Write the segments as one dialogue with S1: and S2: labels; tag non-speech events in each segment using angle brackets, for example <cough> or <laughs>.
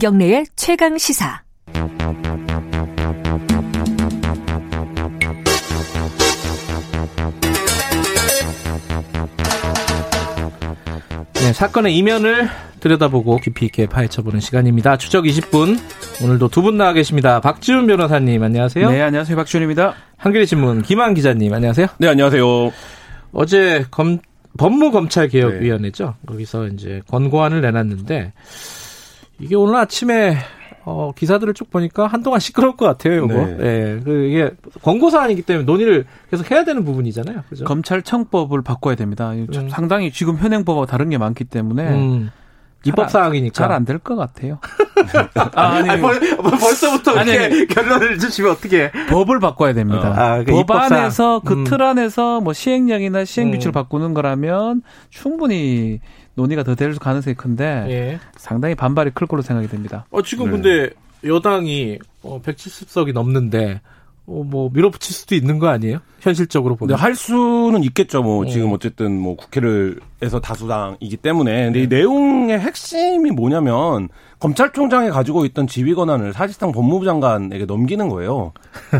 S1: 김경래의 최강 시사.
S2: 네, 사건의 이면을 들여다보고 깊이 있게 파헤쳐보는 시간입니다. 추적 20분. 오늘도 두 분 나와 계십니다. 박지훈 변호사님, 안녕하세요.
S3: 네, 안녕하세요. 박지훈입니다.
S2: 한겨레 신문 김한 기자님, 안녕하세요.
S4: 네, 안녕하세요.
S2: 어제 검, 법무검찰개혁위원회죠. 네. 거기서 이제 권고안을 내놨는데, 이게 오늘 아침에 어, 기사들을 쭉 보니까 한동안 시끄러울 것 같아요, 이거. 네. 네. 그 이게 권고 사안이기 때문에 논의를 계속 해야 되는 부분이잖아요. 그죠?
S3: 검찰청법을 바꿔야 됩니다. 음. 상당히 지금 현행법과 다른 게 많기 때문에 음.
S2: 입법 사항이니까
S3: 잘 안 될 것 같아요. <laughs>
S2: 아, 아니, 아니 벌, 벌써부터 아니, 아니, 결론을 주시면 어떻게?
S3: 법을 바꿔야 됩니다. 어. 아, 그 법 안에서 그틀 음. 안에서 뭐 시행령이나 시행 규칙을 음. 바꾸는 거라면 충분히 논의가 더 될 가능성이 큰데 예. 상당히 반발이 클 걸로 생각이 됩니다.
S2: 어, 지금 네. 근데 여당이 어, 170석이 넘는데 어, 뭐 밀어붙일 수도 있는 거 아니에요? 현실적으로 보면.
S4: 네, 할 수는 있겠죠. 뭐 어. 지금 어쨌든 뭐 국회를 에서 다수당이기 때문에 근데 네. 이 내용의 핵심이 뭐냐면 검찰총장이 가지고 있던 지휘 권한을 사실상 법무부 장관에게 넘기는 거예요.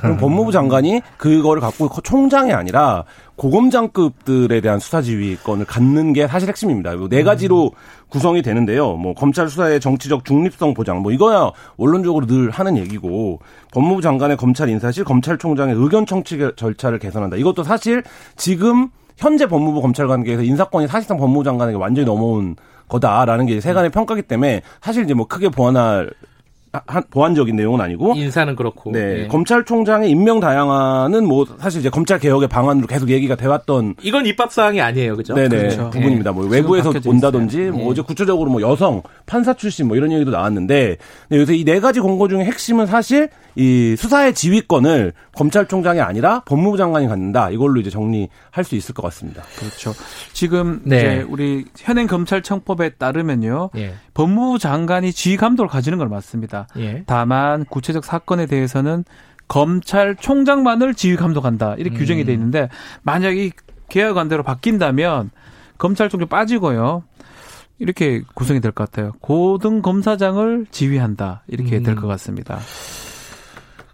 S4: 그럼 법무부 장관이 그거를 갖고 총장이 아니라 고검장급들에 대한 수사 지휘권을 갖는 게 사실 핵심입니다. 네 가지로 구성이 되는데요. 뭐 검찰 수사의 정치적 중립성 보장, 뭐 이거야 원론적으로 늘 하는 얘기고 법무부 장관의 검찰 인사실, 검찰총장의 의견 청취 절차를 개선한다. 이것도 사실 지금 현재 법무부 검찰 관계에서 인사권이 사실상 법무부 장관에게 완전히 넘어온 거다라는 게 세간의 평가기 때문에 사실 이제 뭐 크게 보완할 한, 보완적인 내용은 아니고
S2: 인사는 그렇고
S4: 네, 네. 검찰총장의 임명 다양화는 뭐 사실 이제 검찰 개혁의 방안으로 계속 얘기가 돼왔던
S2: 이건 입법 사항이 아니에요, 그죠?
S4: 네네 그렇죠. 부분입니다. 뭐 외부에서 온다든지 뭐 네. 어제 구체적으로 뭐 여성 판사 출신 뭐 이런 얘기도 나왔는데 요새 이 네 가지 공고 중에 핵심은 사실 이 수사의 지휘권을 검찰총장이 아니라 법무부 장관이 갖는다 이걸로 이제 정리할 수 있을 것 같습니다.
S3: 그렇죠. 지금 네. 이제 우리 현행 검찰청법에 따르면요, 예. 법무부 장관이 지휘 감독을 가지는 걸 맞습니다. 예. 다만 구체적 사건에 대해서는 검찰총장만을 지휘 감독한다 이렇게 음. 규정이 돼 있는데 만약 이 개혁안대로 바뀐다면 검찰총장 빠지고요. 이렇게 구성이 될 것 같아요. 고등 검사장을 지휘한다 이렇게 음. 될것 같습니다.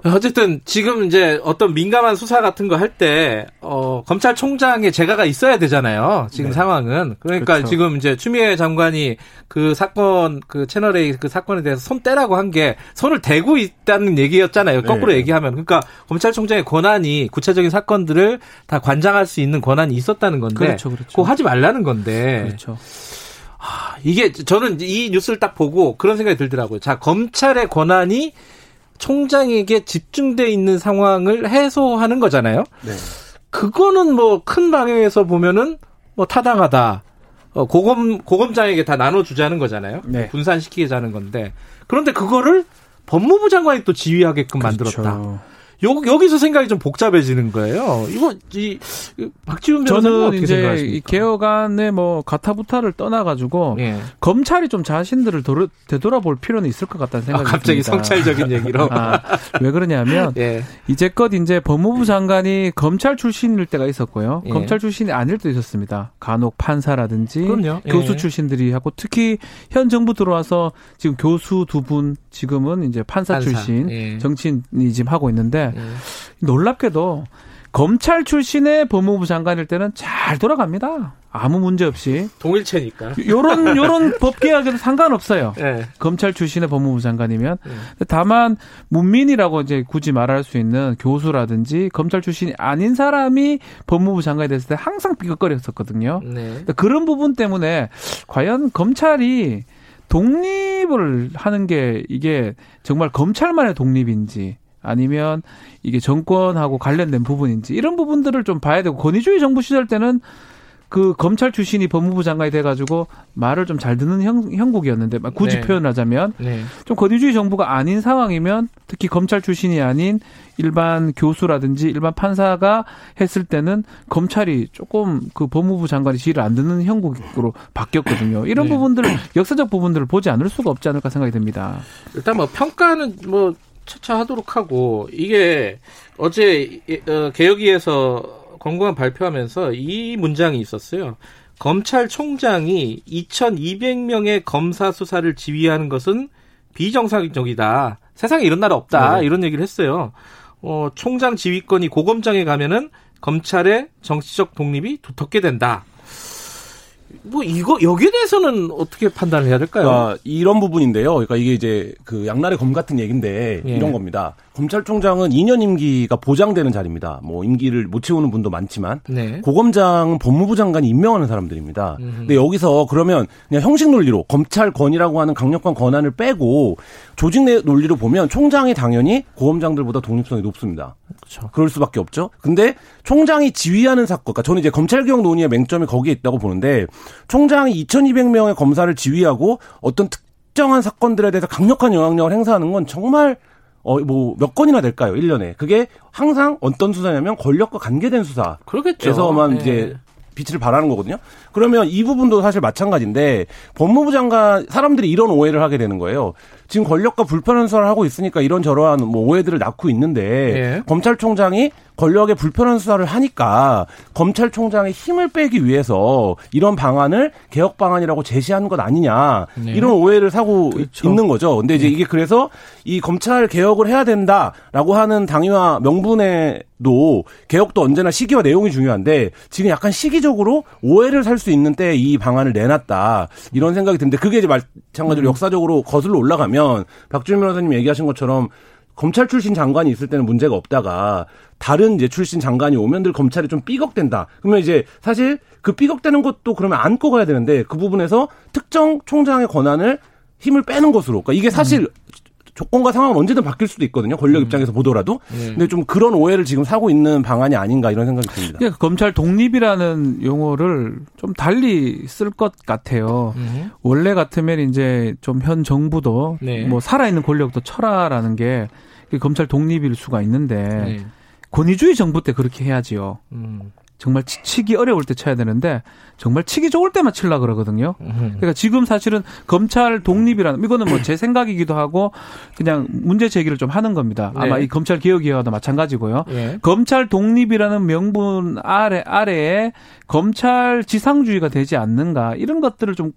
S2: 어쨌든 지금 이제 어떤 민감한 수사 같은 거 할 때 어, 검찰총장의 재가가 있어야 되잖아요. 지금 네. 상황은 그러니까 그렇죠. 지금 이제 추미애 장관이 그 사건 그 채널 A 그 사건에 대해서 손 떼라고 한 게 손을 대고 있다는 얘기였잖아요. 거꾸로 네. 얘기하면 그러니까 검찰총장의 권한이 구체적인 사건들을 다 관장할 수 있는 권한이 있었다는 건데 그렇죠, 그렇죠. 그거 하지 말라는 건데.
S3: 그렇죠.
S2: 아, 이게 저는 이 뉴스를 딱 보고 그런 생각이 들더라고요. 자 검찰의 권한이 총장에게 집중돼 있는 상황을 해소하는 거잖아요. 네. 그거는 뭐 큰 방향에서 보면은 뭐 타당하다. 어, 고검 고검장에게 다 나눠주자는 거잖아요. 네. 분산시키자는 건데 그런데 그거를 법무부 장관이 또 지휘하게끔 그렇죠. 만들었다. 요, 여기서 생각이 좀 복잡해지는 거예요. 이거 이 박지훈
S3: 저는 이제 생각하십니까? 이 개혁안의 뭐 가타부타를 떠나가지고 예. 검찰이 좀 자신들을 도르, 되돌아볼 필요는 있을 것 같다는 생각이 아,
S2: 갑자기
S3: 듭니다.
S2: 성찰적인 얘기로
S3: 아, 왜 그러냐면 <laughs> 예. 이제껏 이제 법무부 장관이 검찰 출신일 때가 있었고요, 예. 검찰 출신이 아닐 때도 있었습니다. 간혹 판사라든지 그럼요. 교수 예. 출신들이 하고 특히 현 정부 들어와서 지금 교수 두 분 지금은 이제 판사, 판사. 출신 예. 정치인이 지금 하고 있는데 음. 놀랍게도 검찰 출신의 법무부 장관일 때는 잘 돌아갑니다. 아무 문제 없이
S2: 동일체니까.
S3: 요런 <laughs> 요런 법 개혁에도 상관없어요. 네. 검찰 출신의 법무부 장관이면 네. 다만 문민이라고 이제 굳이 말할 수 있는 교수라든지 검찰 출신이 아닌 사람이 법무부 장관이 됐을 때 항상 삐걱거렸었거든요. 네. 그런 부분 때문에 과연 검찰이 독립을 하는 게 이게 정말 검찰만의 독립인지 아니면 이게 정권하고 관련된 부분인지 이런 부분들을 좀 봐야 되고 권위주의 정부 시절 때는 그 검찰 출신이 법무부 장관이 돼가지고 말을 좀 잘 듣는 형, 형국이었는데 굳이 네. 표현하자면 네. 좀 권위주의 정부가 아닌 상황이면 특히 검찰 출신이 아닌 일반 교수라든지 일반 판사가 했을 때는 검찰이 조금 그 법무부 장관이 지휘를 안 듣는 형국으로 바뀌었거든요. 이런 네. 부분들 역사적 부분들을 보지 않을 수가 없지 않을까 생각이 듭니다.
S2: 일단 뭐 평가는 뭐 차차 하도록 하고 이게 어제 어, 개혁위에서 권고안 발표하면서 이 문장이 있었어요. 검찰총장이 2,200명의 검사 수사를 지휘하는 것은 비정상적이다. 세상에 이런 나라 없다. 네. 이런 얘기를 했어요. 어, 총장 지휘권이 고검장에 가면은 검찰의 정치적 독립이 두텁게 된다. 뭐 이거 여기에 대해서는 어떻게 판단을 해야 될까요?
S4: 아, 이런 부분인데요. 그러니까 이게 이제 그 양날의 검 같은 얘기인데 예. 이런 겁니다. 검찰총장은 2년 임기가 보장되는 자리입니다. 뭐 임기를 못 채우는 분도 많지만 네. 고검장은 법무부 장관이 임명하는 사람들입니다. 음흠. 근데 여기서 그러면 그냥 형식 논리로 검찰권이라고 하는 강력한 권한을 빼고 조직 내 논리로 보면 총장이 당연히 고검장들보다 독립성이 높습니다. 그렇죠. 그럴 수밖에 없죠. 근데 총장이 지휘하는 사건, 그러니까 저는 이제 검찰개혁 논의의 맹점이 거기에 있다고 보는데 총장이 2,200명의 검사를 지휘하고 어떤 특정한 사건들에 대해서 강력한 영향력을 행사하는 건 정말 어, 뭐, 몇 건이나 될까요? 1년에. 그게 항상 어떤 수사냐면 권력과 관계된 수사. 그러겠죠. 에서만 네. 이제 빛을 발하는 거거든요. 그러면 이 부분도 사실 마찬가지인데 법무부 장관 사람들이 이런 오해를 하게 되는 거예요. 지금 권력과 불편한 수사를 하고 있으니까 이런저런 뭐 오해들을 낳고 있는데 예. 검찰총장이 권력의 불편한 수사를 하니까 검찰총장의 힘을 빼기 위해서 이런 방안을 개혁 방안이라고 제시하는 것 아니냐 네. 이런 오해를 사고 그렇죠. 있는 거죠. 근데 이제 네. 이게 그래서 이 검찰 개혁을 해야 된다라고 하는 당위와 명분에도 개혁도 언제나 시기와 내용이 중요한데 지금 약간 시기적으로 오해를 살 수 있는 때 이 방안을 내놨다 이런 생각이 드는데 그게 이제 마찬가지로 음. 역사적으로 거슬러 올라가면 박주민 변호사님 얘기하신 것처럼 검찰 출신 장관이 있을 때는 문제가 없다가 다른 이제 출신 장관이 오면 늘 검찰이 좀 삐걱된다. 그러면 이제 사실 그 삐걱대는 것도 그러면 안고 가야 되는데 그 부분에서 특정 총장의 권한을 힘을 빼는 것으로. 그러니까 이게 사실 음. 조건과 상황은 언제든 바뀔 수도 있거든요. 권력 음. 입장에서 보더라도. 네. 근데 좀 그런 오해를 지금 사고 있는 방안이 아닌가 이런 생각이 듭니다.
S3: 그러니까 검찰 독립이라는 용어를 좀 달리 쓸 것 같아요. 음. 원래 같으면 이제 좀 현 정부도 네. 뭐 살아있는 권력도 철하라는 게 검찰 독립일 수가 있는데 네. 권위주의 정부 때 그렇게 해야지요. 음. 정말 치기 어려울 때 쳐야 되는데 정말 치기 좋을 때만 칠라 그러거든요. 그러니까 지금 사실은 검찰 독립이라는 이거는 뭐 제 생각이기도 하고 그냥 문제 제기를 좀 하는 겁니다. 아마 네. 이 검찰 개혁 이와도 마찬가지고요. 네. 검찰 독립이라는 명분 아래 아래에 검찰 지상주의가 되지 않는가 이런 것들을 좀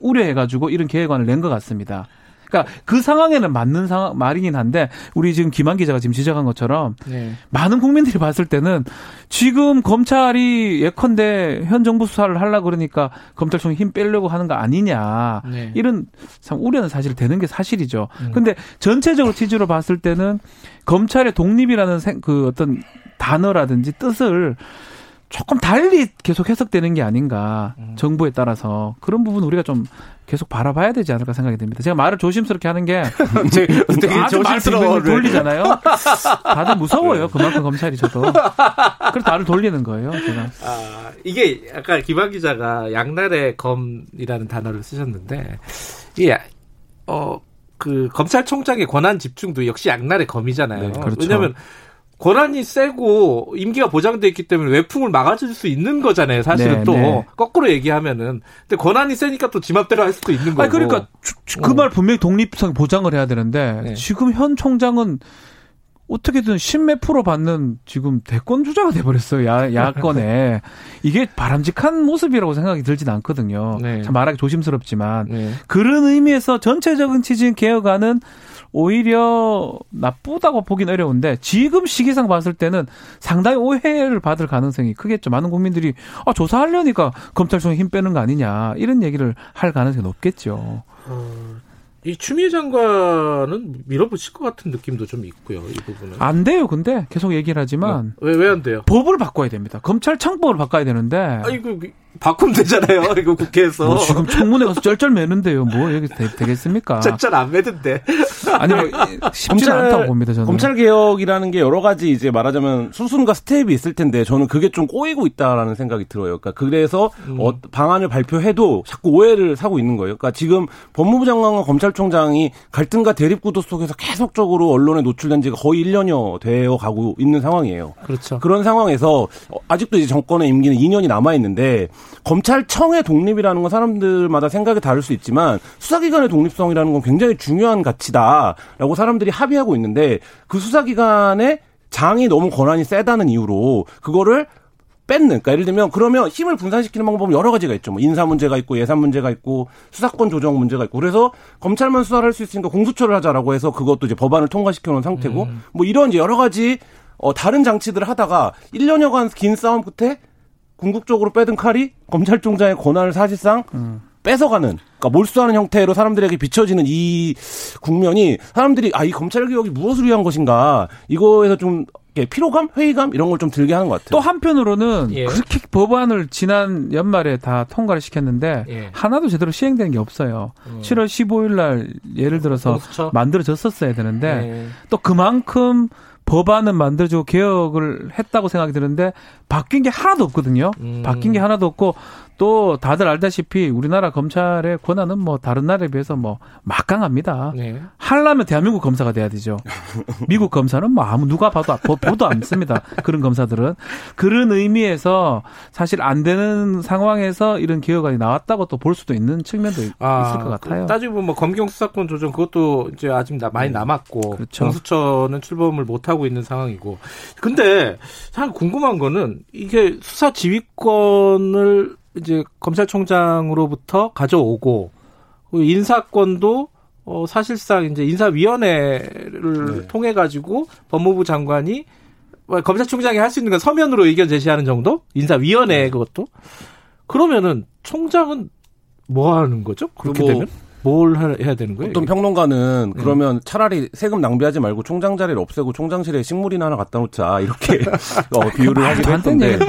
S3: 우려해 가지고 이런 계획안을 낸 것 같습니다. 그러니까 그 상황에는 맞는 상황 말이긴 한데 우리 지금 김한 기자가 지금 지적한 것처럼 네. 많은 국민들이 봤을 때는 지금 검찰이 예컨대 현 정부 수사를 하려 그러니까 검찰청에 힘 빼려고 하는 거 아니냐 네. 이런 참 우려는 사실 되는 게 사실이죠. 음. 근데 전체적으로 취지로 봤을 때는 검찰의 독립이라는 생, 그 어떤 단어라든지 뜻을 조금 달리 계속 해석되는 게 아닌가 음. 정부에 따라서 그런 부분 우리가 좀 계속 바라봐야 되지 않을까 생각이 듭니다. 제가 말을 조심스럽게 하는 게 <laughs> 되게 아주 조심스러워 돌리잖아요. 다들 무서워요. 그만큼 검찰이 저도. 그래서 다들 돌리는 거예요. 제가.
S2: 아, 이게 아까 김한 기자가 양날의 검이라는 단어를 쓰셨는데 이게 어그 검찰총장의 권한 집중도 역시 양날의 검이잖아요. 네, 그렇죠. 왜냐하면 권한이 세고 임기가 보장돼 있기 때문에 외풍을 막아줄 수 있는 거잖아요. 사실은 네, 또 네. 거꾸로 얘기하면은 근데 권한이 세니까 또 지맘대로 할 수도 있는 거고.
S3: 그러니까 그말 어. 분명히 독립성 보장을 해야 되는데 네. 지금 현 총장은 어떻게든 십몇 프로 받는 지금 대권 주자가 돼버렸어요. 야, 야권에. <laughs> 이게 바람직한 모습이라고 생각이 들진 않거든요. 네. 참 말하기 조심스럽지만. 네. 그런 의미에서 전체적인 취진 개혁안은 오히려 나쁘다고 보긴 어려운데 지금 시기상 봤을 때는 상당히 오해를 받을 가능성이 크겠죠. 많은 국민들이 아, 조사하려니까 검찰청에 힘 빼는 거 아니냐 이런 얘기를 할 가능성이 높겠죠. 어,
S2: 이 추미애 장관은 밀어붙일 것 같은 느낌도 좀 있고요. 이 부분은
S3: 안 돼요. 근데 계속 얘기를 하지만
S2: 어, 왜왜 안 돼요?
S3: 법을 바꿔야 됩니다. 검찰 창법을 바꿔야 되는데.
S2: 아니 그 바꾸면 되잖아요. <laughs> 이거 국회에서.
S3: 뭐 지금 청문회 가서 쩔쩔 매는데요. 뭐 여기 되, 겠습니까
S2: 쩔쩔 안 매던데.
S3: 아니 뭐 쉽지 않다고 봅니다. 저는.
S4: 검찰 개혁이라는 게 여러 가지 이제 말하자면 수순과 스텝이 있을 텐데 저는 그게 좀 꼬이고 있다라는 생각이 들어요. 그러니까 그래서 음. 어, 방안을 발표해도 자꾸 오해를 사고 있는 거예요. 그러니까 지금 법무부 장관과 검찰총장이 갈등과 대립 구도 속에서 계속적으로 언론에 노출된 지가 거의 1년여 되어 가고 있는 상황이에요.
S2: 그렇죠.
S4: 그런 상황에서 아직도 이제 정권의 임기는 2년이 남아 있는데 검찰청의 독립이라는 건 사람들마다 생각이 다를 수 있지만 수사기관의 독립성이라는 건 굉장히 중요한 가치다라고 사람들이 합의하고 있는데 그 수사기관의 장이 너무 권한이 세다는 이유로 그거를 뺏는 그러니까 예를 들면 그러면 힘을 분산시키는 방법은 여러 가지가 있죠. 뭐 인사 문제가 있고 예산 문제가 있고 수사권 조정 문제가 있고 그래서 검찰만 수사를 할 수 있으니까 공수처를 하자라고 해서 그것도 이제 법안을 통과시켜 놓은 상태고 음. 뭐 이런 이제 여러 가지 어 다른 장치들을 하다가 1년여간 긴 싸움 끝에 궁극적으로 빼든 칼이 검찰총장의 권한을 사실상 음. 뺏어가는, 그러니까 몰수하는 형태로 사람들에게 비춰지는 이 국면이 사람들이 아 이 검찰 개혁이 무엇을 위한 것인가 이거에서 좀 피로감, 회의감 이런 걸 좀 들게 하는 것 같아요.
S3: 또 한편으로는 예. 그렇게 법안을 지난 연말에 다 통과를 시켰는데 예. 하나도 제대로 시행되는 게 없어요. 음. 7월 15일 날 예를 들어서 그렇죠. 만들어졌었어야 되는데 예. 또 그만큼 법안은 만들어지고 개혁을 했다고 생각이 드는데 바뀐 게 하나도 없거든요. 음. 바뀐 게 하나도 없고 또 다들 알다시피 우리나라 검찰의 권한은 뭐 다른 나라에 비해서 뭐 막강합니다. 네. 하려면 대한민국 검사가 돼야 되죠. <laughs> 미국 검사는 뭐 아무 누가 봐도 보도 않습니다. 그런 검사들은 그런 의미에서 사실 안 되는 상황에서 이런 개혁안이 나왔다고 또 볼 수도 있는 측면도 아, 있을 것 같아요.
S2: 그 따지고 뭐 검경 수사권 조정 그것도 이제 아직 많이 네. 남았고 그렇죠. 공수처는 출범을 못 하고 있는 상황이고 근데 참 궁금한 거는 이게 수사 지휘권을 이제 검찰총장으로부터 가져오고 그 인사권도 어 사실상 이제 인사위원회를 네. 통해 가지고 법무부 장관이 뭐 검찰총장이 할 수 있는 건 서면으로 의견 제시하는 정도? 인사위원회 네. 그것도 그러면은 총장은 뭐 하는 거죠? 그렇게 뭐 되면? 뭘 해야 되는 거예요?
S4: 어떤 평론가는 네. 그러면 차라리 세금 낭비하지 말고 총장 자리를 없애고 총장실에 식물이나 하나 갖다 놓자 이렇게 <laughs> 어, 비유를 하기도 했던데. 네.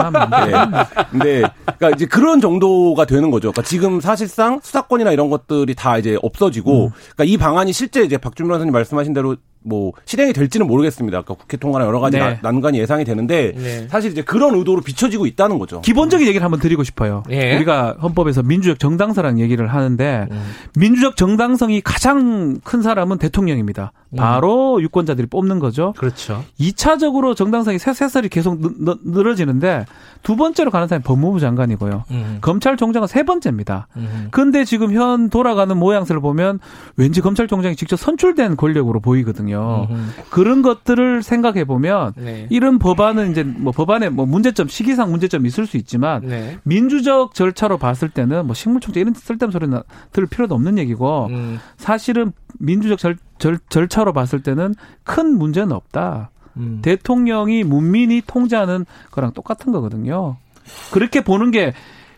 S4: 근데 그러니까 이제 그런 정도가 되는 거죠. 그러니까 지금 사실상 수사권이나 이런 것들이 다 이제 없어지고, 음. 그러니까 이 방안이 실제 이제 박준민 변호사님 말씀하신 대로 뭐 실행이 될지는 모르겠습니다. 아까 국회 통과나 여러 가지 네. 난관이 예상이 되는데 네. 사실 이제 그런 의도로 비춰지고 있다는 거죠.
S3: 기본적인 얘기를 한번 드리고 싶어요. 네. 우리가 헌법에서 민주적 정당성이라는 얘기를 하는데 음. 민주적 정당성이 가장 큰 사람은 대통령입니다. 음. 바로 음. 유권자들이 뽑는 거죠.
S2: 그렇죠.
S3: 2차적으로 정당성이 새살이 계속 늘 어지는데 두 번째로 가는 사람이 법무부 장관이고요. 음. 검찰총장은 세 번째입니다. 음. 근데 지금 현 돌아가는 모양새를 보면 왠지 검찰총장이 직접 선출된 권력으로 보이거든요. 있거든요. 음흠. 그런 것들을 생각해 보면 네. 이런 법안은 이제 뭐 법안에 뭐 문제점 시기상 문제점이 있을 수 있지만 네. 민주적 절차로 봤을 때는 뭐 식물총장 이런 쓸데없는 소리는 들을 필요도 없는 얘기고 음. 사실은 민주적 절, 절, 절차로 봤을 때는 큰 문제는 없다. 음. 대통령이 문민이 통제하는 거랑 똑같은 거거든요. 그렇게 보는 게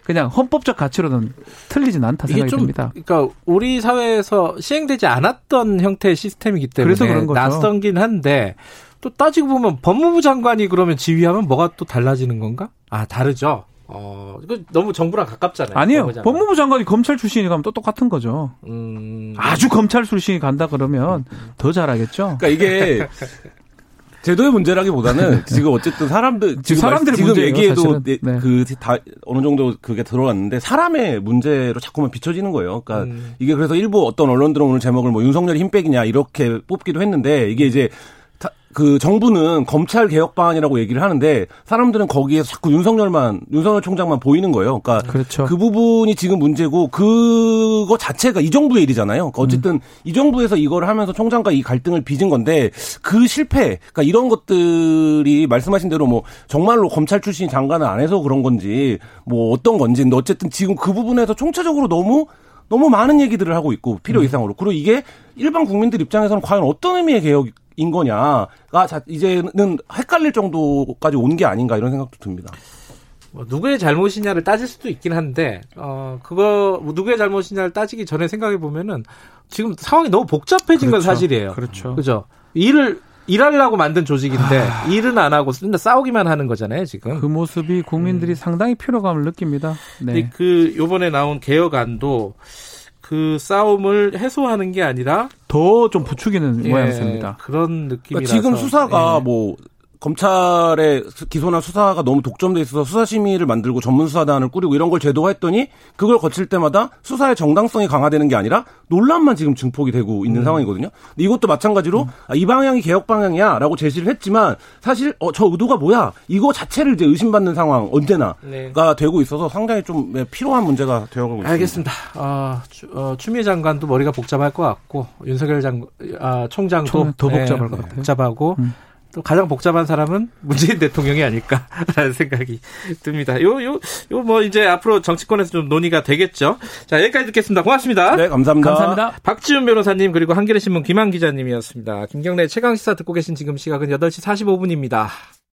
S3: 그냥 헌법적 가치로는 틀리진 않다 생각이 좀, 듭니다.
S2: 그러니까 우리 사회에서 시행되지 않았던 형태의 시스템이기 때문에 그래서 그런 거죠. 낯선긴 한데 또 따지고 보면 법무부 장관이 그러면 지휘하면 뭐가 또 달라지는 건가? 아 다르죠. 어, 그 너무 정부랑 가깝잖아요.
S3: 아니요. 법무부, 법무부 장관이 검찰 출신이 가면 또 똑같은 거죠. 음... 아주 검찰 출신이 간다 그러면 더 잘하겠죠.
S4: 그러니까 이게 <laughs> 제도의 문제라기보다는 <laughs> 지금 어쨌든 사람들
S3: 지금 사람들의 지금 문제예요,
S4: 얘기해도 네. 그다 어느 정도 그게 들어갔는데 사람의 문제로 자꾸만 비춰지는 거예요. 그러니까 음. 이게 그래서 일부 어떤 언론들은 오늘 제목을 뭐 윤석열이 힘빼기냐 이렇게 뽑기도 했는데 이게 이제 그 정부는 검찰 개혁 방안이라고 얘기를 하는데 사람들은 거기에 자꾸 윤석열만 윤석열 총장만 보이는 거예요. 그러니까 그렇죠. 그 부분이 지금 문제고 그거 자체가 이 정부의 일이잖아요. 그러니까 어쨌든 음. 이 정부에서 이걸 하면서 총장과 이 갈등을 빚은 건데 그 실패, 그러니까 이런 것들이 말씀하신 대로 뭐 정말로 검찰 출신 장관을 안 해서 그런 건지 뭐 어떤 건지 근데 어쨌든 지금 그 부분에서 총체적으로 너무 너무 많은 얘기들을 하고 있고 필요 음. 이상으로 그리고 이게 일반 국민들 입장에서는 과연 어떤 의미의 개혁 인 거냐가 자, 이제는 헷갈릴 정도까지 온 게 아닌가 이런 생각도 듭니다.
S2: 뭐 누구의 잘못이냐를 따질 수도 있긴 한데 어 그거 뭐 누구의 잘못이냐를 따지기 전에 생각해 보면은 지금 상황이 너무 복잡해진 그렇죠. 건 사실이에요.
S3: 그렇죠.
S2: 그죠. 일을 일하려고 만든 조직인데 아... 일은 안 하고 맨날 싸우기만 하는 거잖아요 지금.
S3: 그 모습이 국민들이 음. 상당히 피로감을 느낍니다.
S2: 네. 그 요번에 나온 개혁안도 그 싸움을 해소하는 게 아니라
S3: 더 좀 부추기는 예, 모양새입니다.
S2: 그런 느낌이라서 그러니까
S4: 지금 수사가 예. 뭐 검찰의 기소나 수사가 너무 독점돼 있어서 수사심의를 만들고 전문수사단을 꾸리고 이런 걸 제도화했더니 그걸 거칠 때마다 수사의 정당성이 강화되는 게 아니라 논란만 지금 증폭이 되고 있는 음. 상황이거든요. 근데 이것도 마찬가지로 음. 아, 이 방향이 개혁 방향이야라고 제시를 했지만 사실 어, 저 의도가 뭐야 이거 자체를 이제 의심받는 상황 언제나가 네. 되고 있어서 상당히 좀 네, 필요한 문제가 되어가고 있습니다.
S2: 알겠습니다. 어, 어, 추미애 장관도 머리가 복잡할 것 같고 윤석열 장 아, 총장도
S3: 더 복잡할 네, 것 같아요.
S2: 복잡하고. 음. 또 가장 복잡한 사람은 문재인 <laughs> 대통령이 아닐까라는 생각이 듭니다. 요, 요, 요 뭐 이제 앞으로 정치권에서 좀 논의가 되겠죠. 자, 여기까지 듣겠습니다. 고맙습니다.
S4: 네, 감사합니다.
S3: 감사합니다.
S2: 박지훈 변호사님 그리고 한겨레신문 김한 기자님이었습니다. 김경래 최강시사 듣고 계신 지금 시각은 8시 45분입니다.